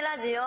ラジオ。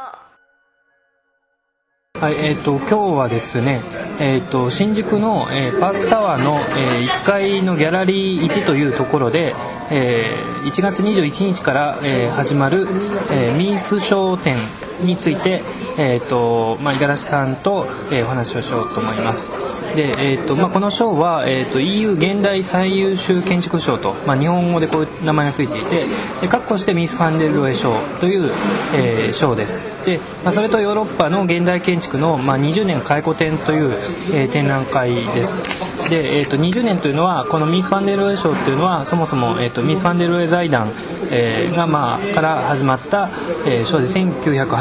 はい、えっ、と今日はですね、えっ、と新宿の、えーパークタワーの、えー1階のギャラリー1というところで、えー1月21日から、え始まる、えミース商店について、えっ、とまあ五十嵐さんと、えーお話をしようと思います。で、えっ、とまあこの賞はえっ、と EU 現代最優秀建築賞と、まあ日本語でこういう名前がついていて、で括弧してミースファンデルロエ賞という、えー賞です。で、まあそれとヨーロッパの現代建築の、まあ、20年回顧展という、えー展覧会です。で、えー、と20年というのはこのミース・ファンデルロエ賞というのはそもそも、えー、とミース・ファンデルロエ財団、えーが、まあ、から始まった、えー賞で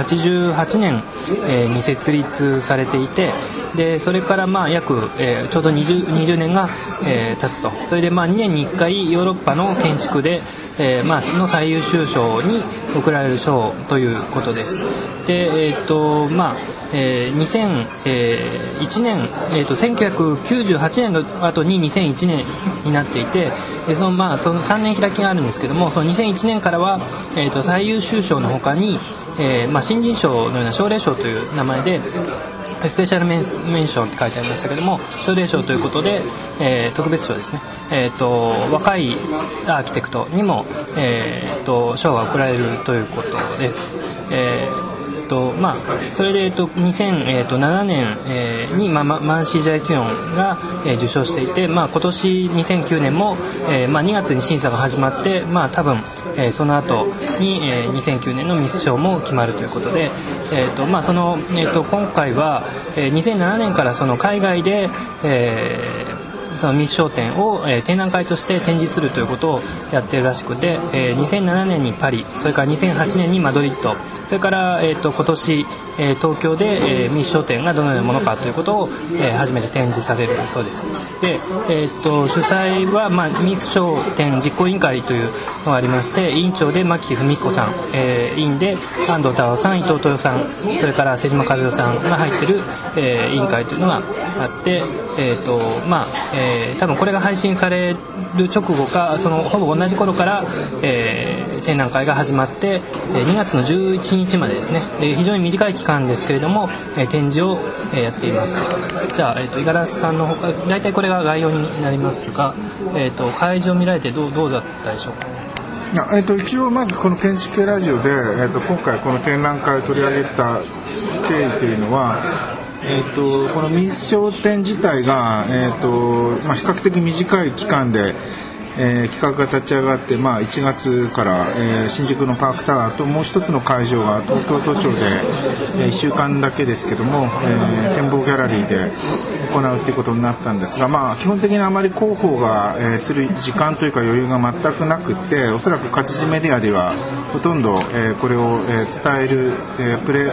1988年、えーに設立されていてでそれからまあ約、えーちょうど 20, 20年が、えー経つと。それでまあ2年に1回ヨーロッパの建築で、えーまあ、の最優秀賞に贈られる賞ということです。で、えっ、と、まあ、えー2001年、えー、と1998年の後に2001年になっていてそのまあその3年開きがあるんですけどもその2001年からは、えー、と最優秀賞のほかに、えーまあ、新人賞のような奨励賞という名前でスペシャルメンメンションって書いてありましたけども奨励賞ということで、えー特別賞ですね、えー、と若いアーキテクトにも、えー、と賞が贈られるということです。えーとまあ、それで、えっと、2007年、えーに、まあ、ママンシー・ジャイ・キュヨンが、えー受賞していて、まあ、今年2009年も、えーまあ、2月に審査が始まって、まあ、多分、えーその後に、えー2009年のミス賞も決まるということで、えーとまあ、その、えー、と今回は、えー2007年からその海外で、えーそのミッション展を、えー展覧会として展示するということをやってるらしくて、えー2007年にパリそれから2008年にマドリッドそれから、えー、と今年、えー東京で、えーミッション展がどのようなものかということを、えー初めて展示されるそうです。で、えー、と主催は、まあ、ミッション展実行委員会というのがありまして委員長で牧文彦さん、えー委員で安藤太郎さん伊藤豊さんそれから瀬島和代さんが入ってる、えー委員会というのがあってえーとまあえー多分これが配信される直後かそのほぼ同じ頃から、えー展覧会が始まって、2月の11日までですね。で非常に短い期間ですけれども、えー展示を、えーやっています。じゃあ、えー、と五十嵐さんのほか大体これが概要になりますが、えー、と会場を見られてどうどうだったでしょうか？いやえっと一応まずこの建築系ラジオで、えっと今回この展覧会を取り上げた経緯というのは、えっとこの密商展自体が、えっとまあ、比較的短い期間で、えー企画が立ち上がって、まあ、1月から、えー新宿のパークタワーともう一つの会場が東京都庁で、え1週間だけですけども、えー展望ギャラリーで行うっていうことになったんですが、まあ、基本的にあまり広報が、えーする時間というか余裕が全くなくておそらく活字メディアではほとんど、えーこれを、えー伝える、えープレ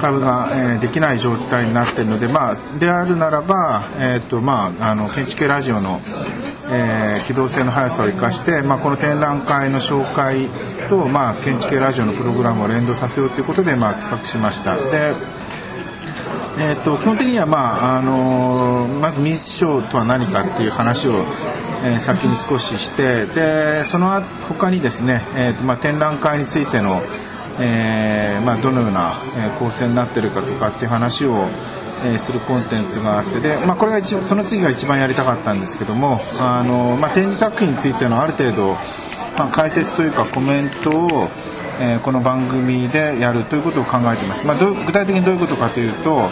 株が、えーできない状態になっているので、まあ、であるならば、えーとまあ、あの建築系ラジオの、えー機動性の速さを生かして、まあ、この展覧会の紹介と、まあ、建築系ラジオのプログラムを連動させようということで、まあ、企画しました。でえー、と基本的には、まああのーまずミスショーとは何かっていう話を、えー先に少ししてでその他にですね、えーとまあ、展覧会についての、えーまあ、どのような、構成になってるかとかっていう話を、えするコンテンツがあってで、まあ、これがその次が一番やりたかったんですけども、あのまあ、展示作品についてのある程度、まあ、解説というかコメントをえーこの番組でやるということを考えています、まあ、具体的にどういうことかというと,、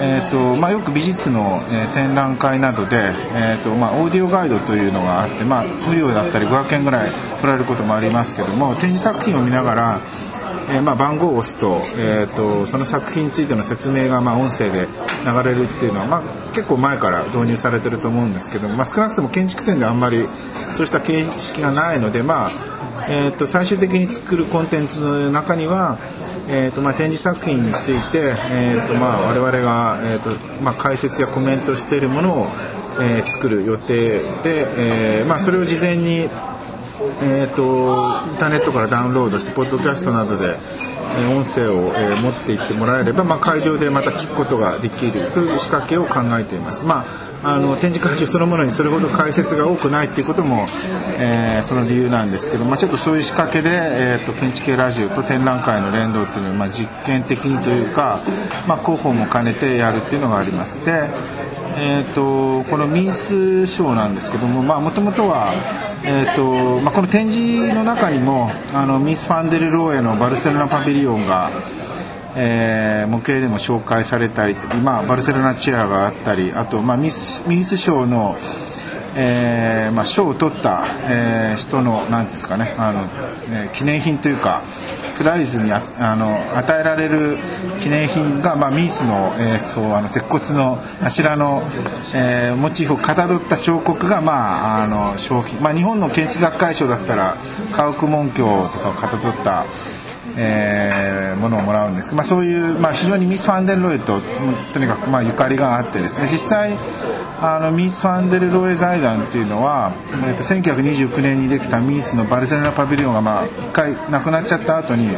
えーとまあ、よく美術の、え展覧会などで、えーとま、オーディオガイドというのがあって、まあ、無料だったり500円ぐらい取られることもありますけども展示作品を見ながらえーまあ、番号を押すと,、えー、とその作品についての説明がま音声で流れるっていうのは、まあ、結構前から導入されてると思うんですけど、まあ、少なくとも建築展であんまりそうした形式がないので、まあえー、と最終的に作るコンテンツの中には、えーとまあ、展示作品について、えーとまあ、我々が、えーとまあ、解説やコメントしているものを、えー作る予定で、えーまあ、それを事前にえー、とインターネットからダウンロードしてポッドキャストなどで、音声を、持っていってもらえれば、まあ、会場でまた聞くことができるという仕掛けを考えています。まああの展示会場そのものにそれほど解説が多くないっていうことも、えー、その理由なんですけど、まあ、ちょっとそういう仕掛けで、えーと、建築系ラジオと展覧会の連動っていうのを、まあ、実験的にというか、まあ、広報も兼ねてやるっていうのがありますで、えーと、このミースショーなんですけどももともとは、えーとまあ、この展示の中にもあのミス・ファンデル・ローエのバルセロナパビリオンがえー、模型でも紹介されたり、まあ、バルセロナチェアがあったりあと、まあ、ミスミス賞の、えーまあ、賞を取った、えー、人のなんですかねあの、えー、記念品というかプライズにああの与えられる記念品が、まあ、ミースの,、えーと、あの鉄骨の柱の、えー、モチーフをかたどった彫刻が、まあ、あの商品、まあ、日本の建築学会賞だったら家屋門橋とかをかたどったえー、ものをもらうんですまあ、そういう、まあ、非常にミス・ファンデル・ロエととにかくまあゆかりがあってですね。実際あのミス・ファンデル・ロエ財団っていうのは、えーと、1929年にできたミースのバルセロナパビリオンがまあ一回なくなっちゃった後に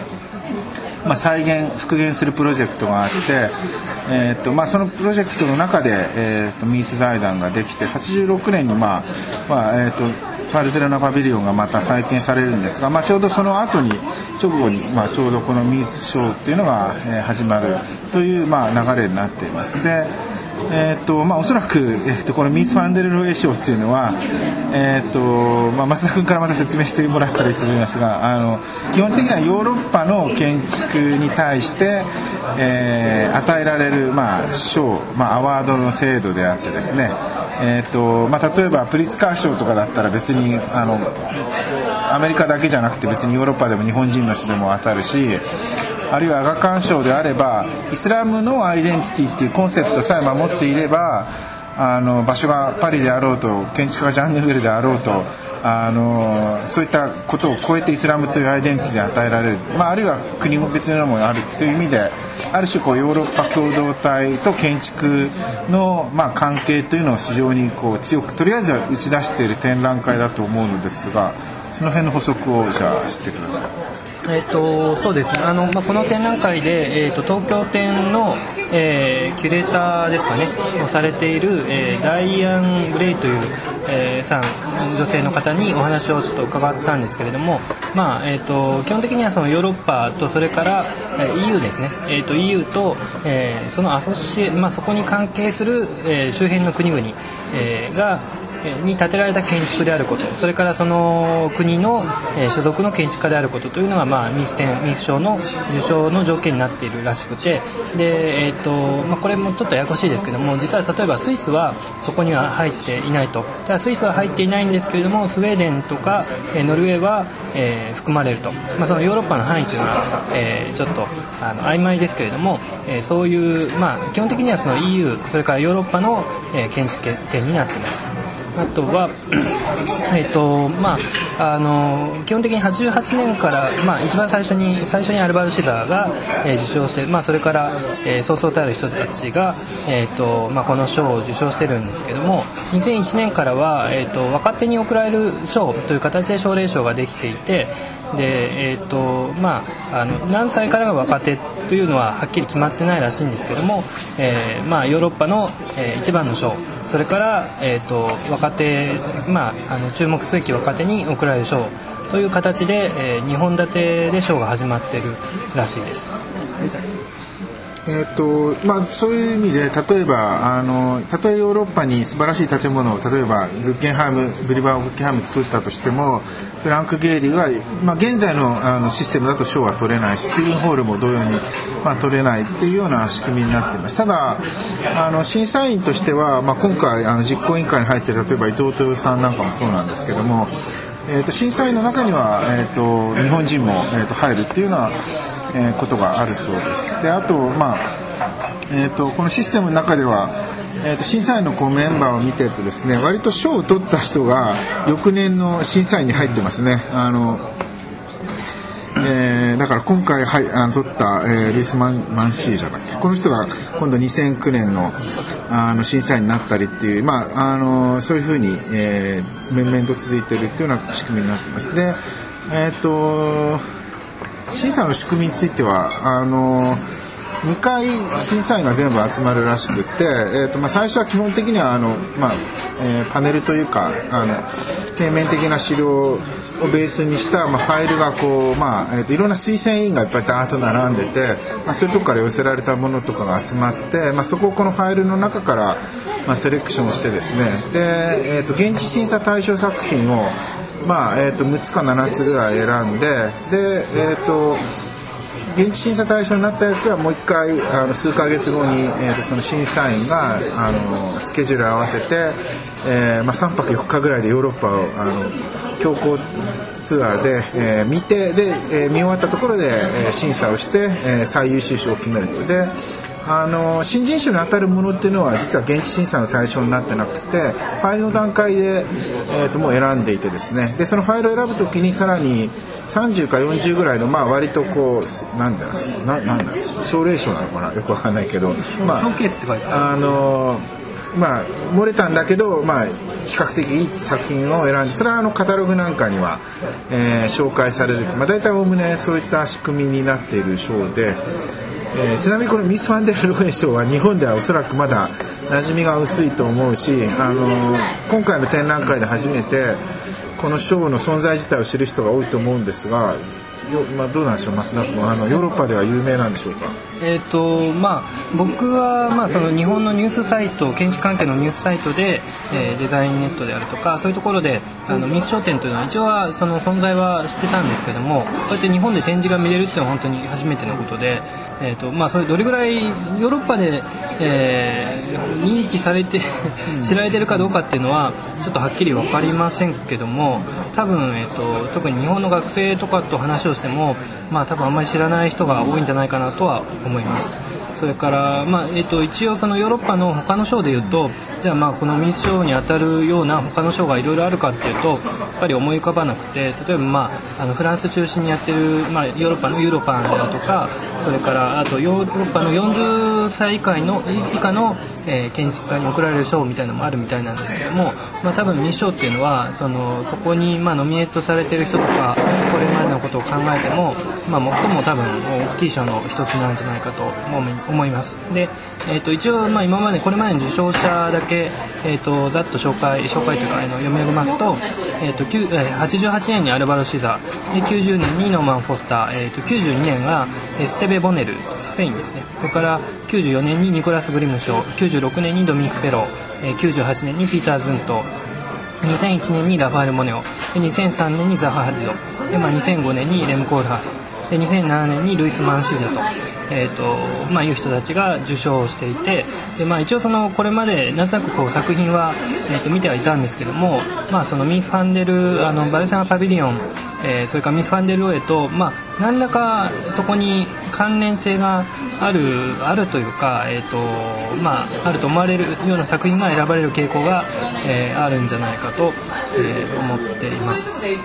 まあ、再現復元するプロジェクトがあって、えーとまあ、そのプロジェクトの中で、えーと、ミース財団ができて86年に、まあまあえーとバルセロナパビリオンがまた再建されるんですが、まあ、ちょうどその後に直後に、まあ、ちょうどこのミースショーっていうのが、始まるという、まあ、流れになっています。でえーとまあ、おそらく、えーと、このミース・ファンデル・ロエ賞っていうのは、えーとまあ、増田君からまた説明してもらったらいいと思いますがあの基本的にはヨーロッパの建築に対して、えー、与えられる、まあ、賞、まあ、アワードの制度であってですね、えーとまあ、例えばプリツカー賞とかだったら別にあのアメリカだけじゃなくて別にヨーロッパでも日本人の人でも当たるしあるいはアガカン賞であればイスラムのアイデンティティっていうコンセプトさえ守っていればあの場所がパリであろうと建築家ジャン・ヌフェルであろうとあのそういったことを超えてイスラムというアイデンティティで与えられる、まあ、あるいは国別のものがあるという意味である種こうヨーロッパ共同体と建築の、まあ、関係というのを非常にこう強くとりあえずは打ち出している展覧会だと思うのですがその辺の補足をじゃあしてください。えーと、そうですね。あの、まあ、この展覧会で、えーと、東京展の、えー、キュレーターですかね。をされている、えー、ダイアン・グレイという、えー、さん女性の方にお話をちょっと伺ったんですけれども、まあえーと、基本的にはそのヨーロッパとそれから、えー、EU ですね、えー、と EU と、えー、そのアソシエ、まあ、そこに関係する、えー、周辺の国々、えー、がに建てられた建築であること。それからその国の、所属の建築家であることというのが、まあ、ミス展ミス賞の受賞の条件になっているらしくて。で、えーとまあ、これもちょっとややこしいですけども実は例えばスイスはそこには入っていないと。ただスイスは入っていないんですけれどもスウェーデンとか、ノルウェーは、えー、含まれると、まあ、そのヨーロッパの範囲というのは、えー、ちょっとあの曖昧ですけれども、えー、そういう、まあ、基本的にはその EU それからヨーロッパの、え建築権になっています。あとは、えーとまあ、あの基本的に88年から、まあ、一番最初に最初にアルバル・シザーが、えー、受賞して、まあ、それから、えー、そうそうたる人たちが、えーとまあ、この賞を受賞してるんですけども2001年からは、えーと、若手に贈られる賞という形で奨励賞ができていてで、えーとまあ、あの何歳からが若手というのははっきり決まってないらしいんですけども、えーまあ、ヨーロッパの、えー、一番の賞それから、えーと、若手、まあ、あの注目すべき若手に贈られる賞という形で、えー、2本立てで賞が始まっているらしいです。えーとまあ、そういう意味で例えばあのたとえヨーロッパに素晴らしい建物を例えばグッゲンハイムビルバオグッゲンハイム作ったとしてもフランク・ゲイリーは、まあ、現在のあのシステムだと賞は取れないしスティーブン・ホールも同様に、まあ、取れないっていうような仕組みになっています。ただあの審査員としては、まあ、今回あの実行委員会に入っている例えば伊藤豊さんなんかもそうなんですけども、えーと、審査員の中には、えーと、日本人も、えーと入るっていうようなえー、ことがあるそうです。であと、まあえーと、このシステムの中では、えーと、審査員のこうメンバーを見てるとですね割と賞を取った人が翌年の審査員に入ってますね。あのえー、だから今回、はい、あの取った、えー、ルイスマン・マンシーじゃなくてこの人が今度2009年のあの審査員になったりっていう、まあ、あのそういうふうに、えー、面々と続いてるっていうような仕組みになってます。でえ、ー、と審査の仕組みについてはあの2回審査員が全部集まるらしくて、えーとまあ、最初は基本的にはあの、まあえー、パネルというかあの平面的な資料をベースにした、まあ、ファイルがこう、まあえーと、いろんな推薦委員がいっぱいダーッと並んでて、まあ、そういうとこから寄せられたものとかが集まって、まあ、そこをこのファイルの中から、まあ、セレクションしてですね。で、えーと、現地審査対象作品を、まあえーと、6つか7つぐらい選んでで、えーと現地審査対象になったやつはもう一回あの数ヶ月後に、えーと、その審査員があのスケジュール合わせて、えーまあ、3泊4日ぐらいでヨーロッパをあの強行ツアーで、えー、見てで、えー、見終わったところで、えー、審査をして、えー、最優秀賞を決めると。であの新人賞に当たるものっていうのは実は現地審査の対象になってなくてファイルの段階で、えー、ともう選んでいてですね。でそのファイルを選ぶ時にさらに30か40ぐらいのまあ割とこうなんだろうななんだろう奨励賞なのかな？よくわかんないけど、まあ、あのまあ漏れたんだけど、まあ、比較的いい作品を選んでそれはあのカタログなんかには、えー、紹介される、まあ、大体おおむねそういった仕組みになっている賞で。えー、ちなみにこのミス・ファンデル・ローエ賞は日本ではおそらくまだ馴染みが薄いと思うし、あのー、今回の展覧会で初めてこの賞の存在自体を知る人が多いと思うんですが、まあ、どうなんでしょう増田君あのヨーロッパでは有名なんでしょうか？えーとまあ、僕は、まあ、その日本のニュースサイト建築関係のニュースサイトで、えー、デザインネットであるとかそういうところであのミス商店というのは一応はその存在は知ってたんですけどもこうやって日本で展示が見れるっていうのは本当に初めてのことで、えーとまあ、それどれぐらいヨーロッパで、えー、認知されて知られてるかどうかっていうのはちょっとはっきり分かりませんけども多分、えーと、特に日本の学生とかと話をしても、まあ、多分あんまり知らない人が多いんじゃないかなとは思います。それから、まあえーと、一応そのヨーロッパの他の賞でいうとじゃあまあこのミス賞に当たるような他の賞がいろいろあるかっていうとやっぱり思い浮かばなくて例えば、まあ、あのフランス中心にやってる、まあ、ヨーロッパのユーロパンだとかそれからあとヨーロッパの40歳以下の以下の、えー、建築家に贈られる賞みたいなのもあるみたいなんですけども、まあ、多分ミス賞っていうのはそのそこに、まあ、ノミネートされてる人とかこれまでのことを考えても、まあ、最も多分大きい賞の一つなんじゃないかと思い思います。で、えー、と一応、まあ、今までこれまでの受賞者だけ、えー、とざっと紹介紹介というかあの読み上げますと,、えーとえー、88年にアルバロ・シザで90年にノーマン・フォスター、えー、と92年がステベ・ボネルスペインですね。それから94年にニコラス・グリム賞96年にドミニク・ペロ、えー、98年にピーター・ズント2001年にラファエル・モネオ。で2003年にザハ・ハディド。で、まあ、2005年にレム・コールハース。で2007年にルイス・マンシージャと,、えーとまあ、いう人たちが受賞していて。で、まあ、一応そのこれまでなんとなくこう作品は、えー、と見てはいたんですけども、まあ、そのミー・ファンデルあのバルセナパビリオンえー、それからミス・ファンデル・ロエと、まあ、何らかそこに関連性があるあるというか、えーとまあ、あると思われるような作品が選ばれる傾向が、えー、あるんじゃないかと、えー、思っています。えっ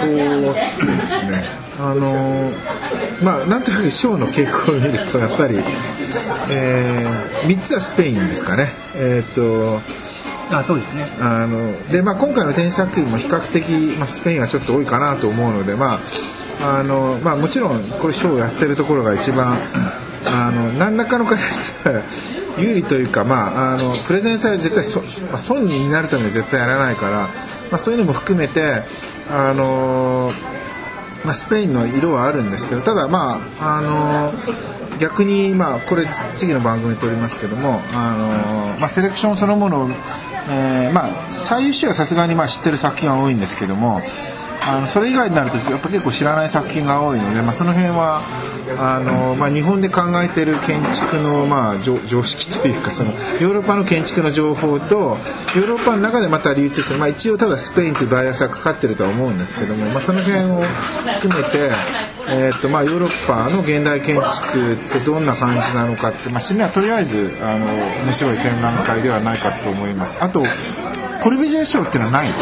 と、ですね。あのまあ、なんとなくショーの傾向を見ると、やっぱり、えー、3つはスペインですかね。えっと、あそうですね。あので、まあ、今回の展示作品も比較的、まあ、スペインはちょっと多いかなと思うので、まああのまあ、もちろんこれショーをやってるところが一番あの何らかの形で有利というか、まあ、あのプレゼンスは絶対そ、まあ、損になるためには絶対やらないから、まあ、そういうのも含めてあのまあ、スペインの色はあるんですけどただまああの逆にまあこれ次の番組で撮りますけどもあのまあセレクションそのものを、えー、まあ最優秀はさすがにまあ知ってる作品は多いんですけどもあのそれ以外になるとやっぱ結構知らない作品が多いので、まあ、その辺はあの、まあ、日本で考えてる建築の、まあ、常識というかそのヨーロッパの建築の情報とヨーロッパの中でまた流通して、まあ、一応ただスペインというバイアスがかかってるとは思うんですけども、まあ、その辺を含めて、えーとまあ、ヨーロッパの現代建築ってどんな感じなのかって、まあ、締めはとりあえずあの面白い展覧会ではないかと思います。あとコルビジェ賞っていうのはない？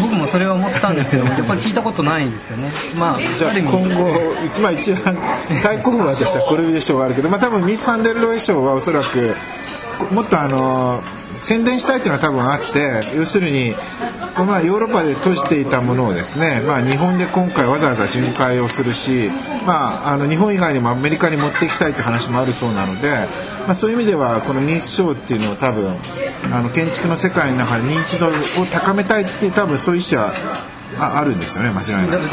僕もそれは思ったんですけどやっぱり聞いたことないんですよね。まあじゃあ今後一番一番対抗馬としてはコルビジェ賞があるけどまあ多分ミス・ファンデルロイ賞はおそらくもっとあの宣伝したいっていうのは多分あって要するにこのヨーロッパで閉じていたものをですね、まあ、日本で今回わざわざ巡回をするし、まあ、あの日本以外にもアメリカに持っていきたいという話もあるそうなので、まあ、そういう意味ではこのニースショーっていうのを多分あの建築の世界の中で認知度を高めたいっていう多分そういう意思はあるんですよね間違いなく。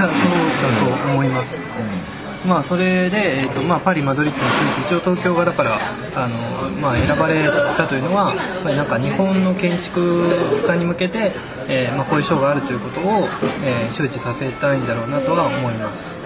まあ、それで、えーとまあ、パリ、マドリッドについて一応東京がだからあの、まあ、選ばれたというのはやっぱりなんか日本の建築家に向けて、えーまあ、こういう賞があるということを、えー、周知させたいんだろうなとは思います。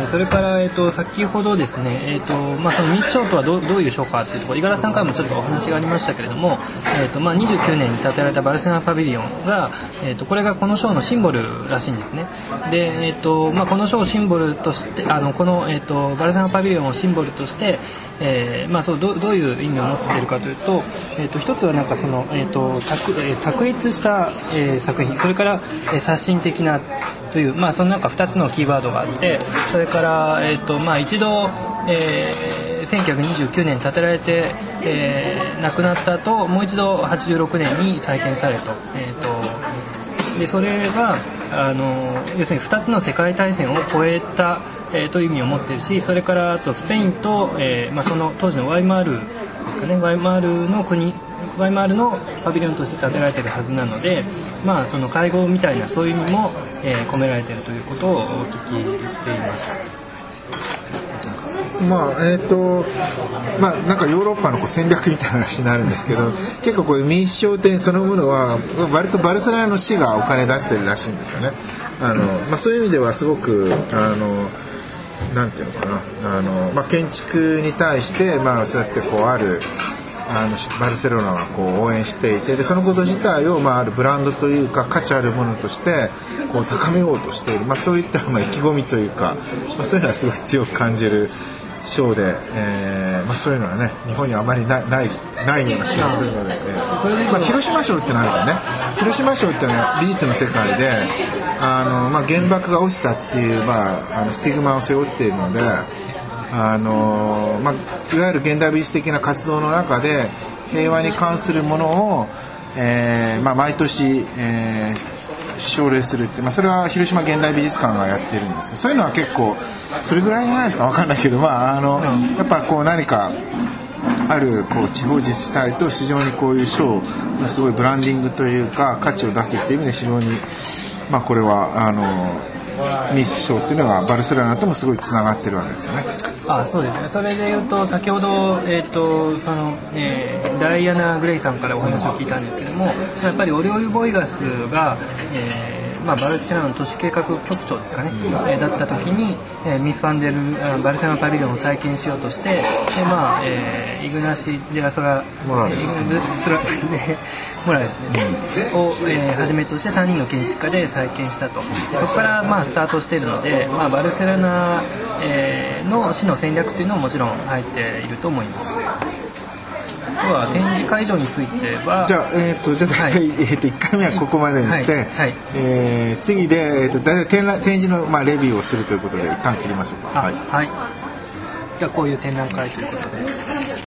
てそれから、えーと、先ほどですね、えーとまあ、そのミス賞とはどどういう賞かというところ五十嵐さんからもちょっとお話がありましたけれども、えーとまあ、29年に建てられたバルセロナパビリオンが、えーと、これがこの賞のシンボルらしいんですね。で、えーとまあ、この賞をシンボルとしてあのこの、えー、とバルセロナパビリオンをシンボルとしてえーまあ、そうどどういう意味を持っているかというと,、えーと、一つはなんかその、えーと卓えー、卓越した、えー、作品それから、えー、刷新的なという、まあ、その中2つのキーワードがあってそれから、えーとまあ、一度、えー、1929年建てられて、えー、亡くなった後もう一度86年に再建されと,、えーと、でそれがあの要するに2つの世界大戦を超えた、えー、という意味を持っているしそれからあとスペインと、えーまあ、その当時のワイマールですかねワイマールの国ワイマールのパビリオンとして建てられているはずなので、まあ、その会合みたいなそういう意味も、えー、込められているということをお聞きしています。まあえーとまあ、なんかヨーロッパのこう戦略みたいな話になるんですけど結構こういう民主商店そのものは割とバルセロナの市がお金出してるらしいんですよね。あのまあ、そういう意味ではすごくあのなんていうのかな。あの、まあ、建築に対して、まあ、そうやってこうあるあのバルセロナはこう応援していてでそのこと自体を、まあ、あるブランドというか価値あるものとしてこう高めようとしている、まあ、そういったまあ意気込みというか、まあ、そういうのはすごく強く感じるショーで、えーまあ、そういうのはね日本にはあまりないないないような気がするので、えー、それで、まあ、広島賞ってのはね広島賞ってのは美術の世界であの、まあ、原爆が落ちたっていう、まあ、あのスティグマを背負っているので。あのまあ、いわゆる現代美術的な活動の中で平和に関するものを、えーまあ、毎年、えー、奨励するって、まあ、それは広島現代美術館がやってるんですけどそういうのは結構それぐらいじゃないですか分かんないけど、まあ、あのやっぱこう何かあるこう地方自治体と非常にこういう賞のすごいブランディングというか価値を出すっていう意味で非常に、まあ、これはあのミス賞っていうのがバルセロナともすごいつながってるわけですよね。あそうですね。それでいうと先ほど、えーとそのえー、ダイアナ・グレイさんからお話を聞いたんですけどもやっぱりオリオイ・ボイガスが、えーまあ、バルセロナの都市計画局長ですかね、えー、だった時に、えー、ミス・ファンデルバルセロナパビリオンを再建しようとしてで、まあえー、イグナシ・デラソラモラレス、モラレスを、えー、はじめとして3人の建築家で再建したと。そこから、まあ、スタートしているので、まあ、バルセロナ、えー、の市の戦略というのももちろん入っていると思います。とは展示会場についてはじゃあ、えーと、じゃあ、はい、えーと、1回目はここまでにして、はい。はい、えー、次で、えーと、大体展展示の、まあ、レビューをするということで一旦切りましょうか。はい、はい、じゃあこういう展覧会ということです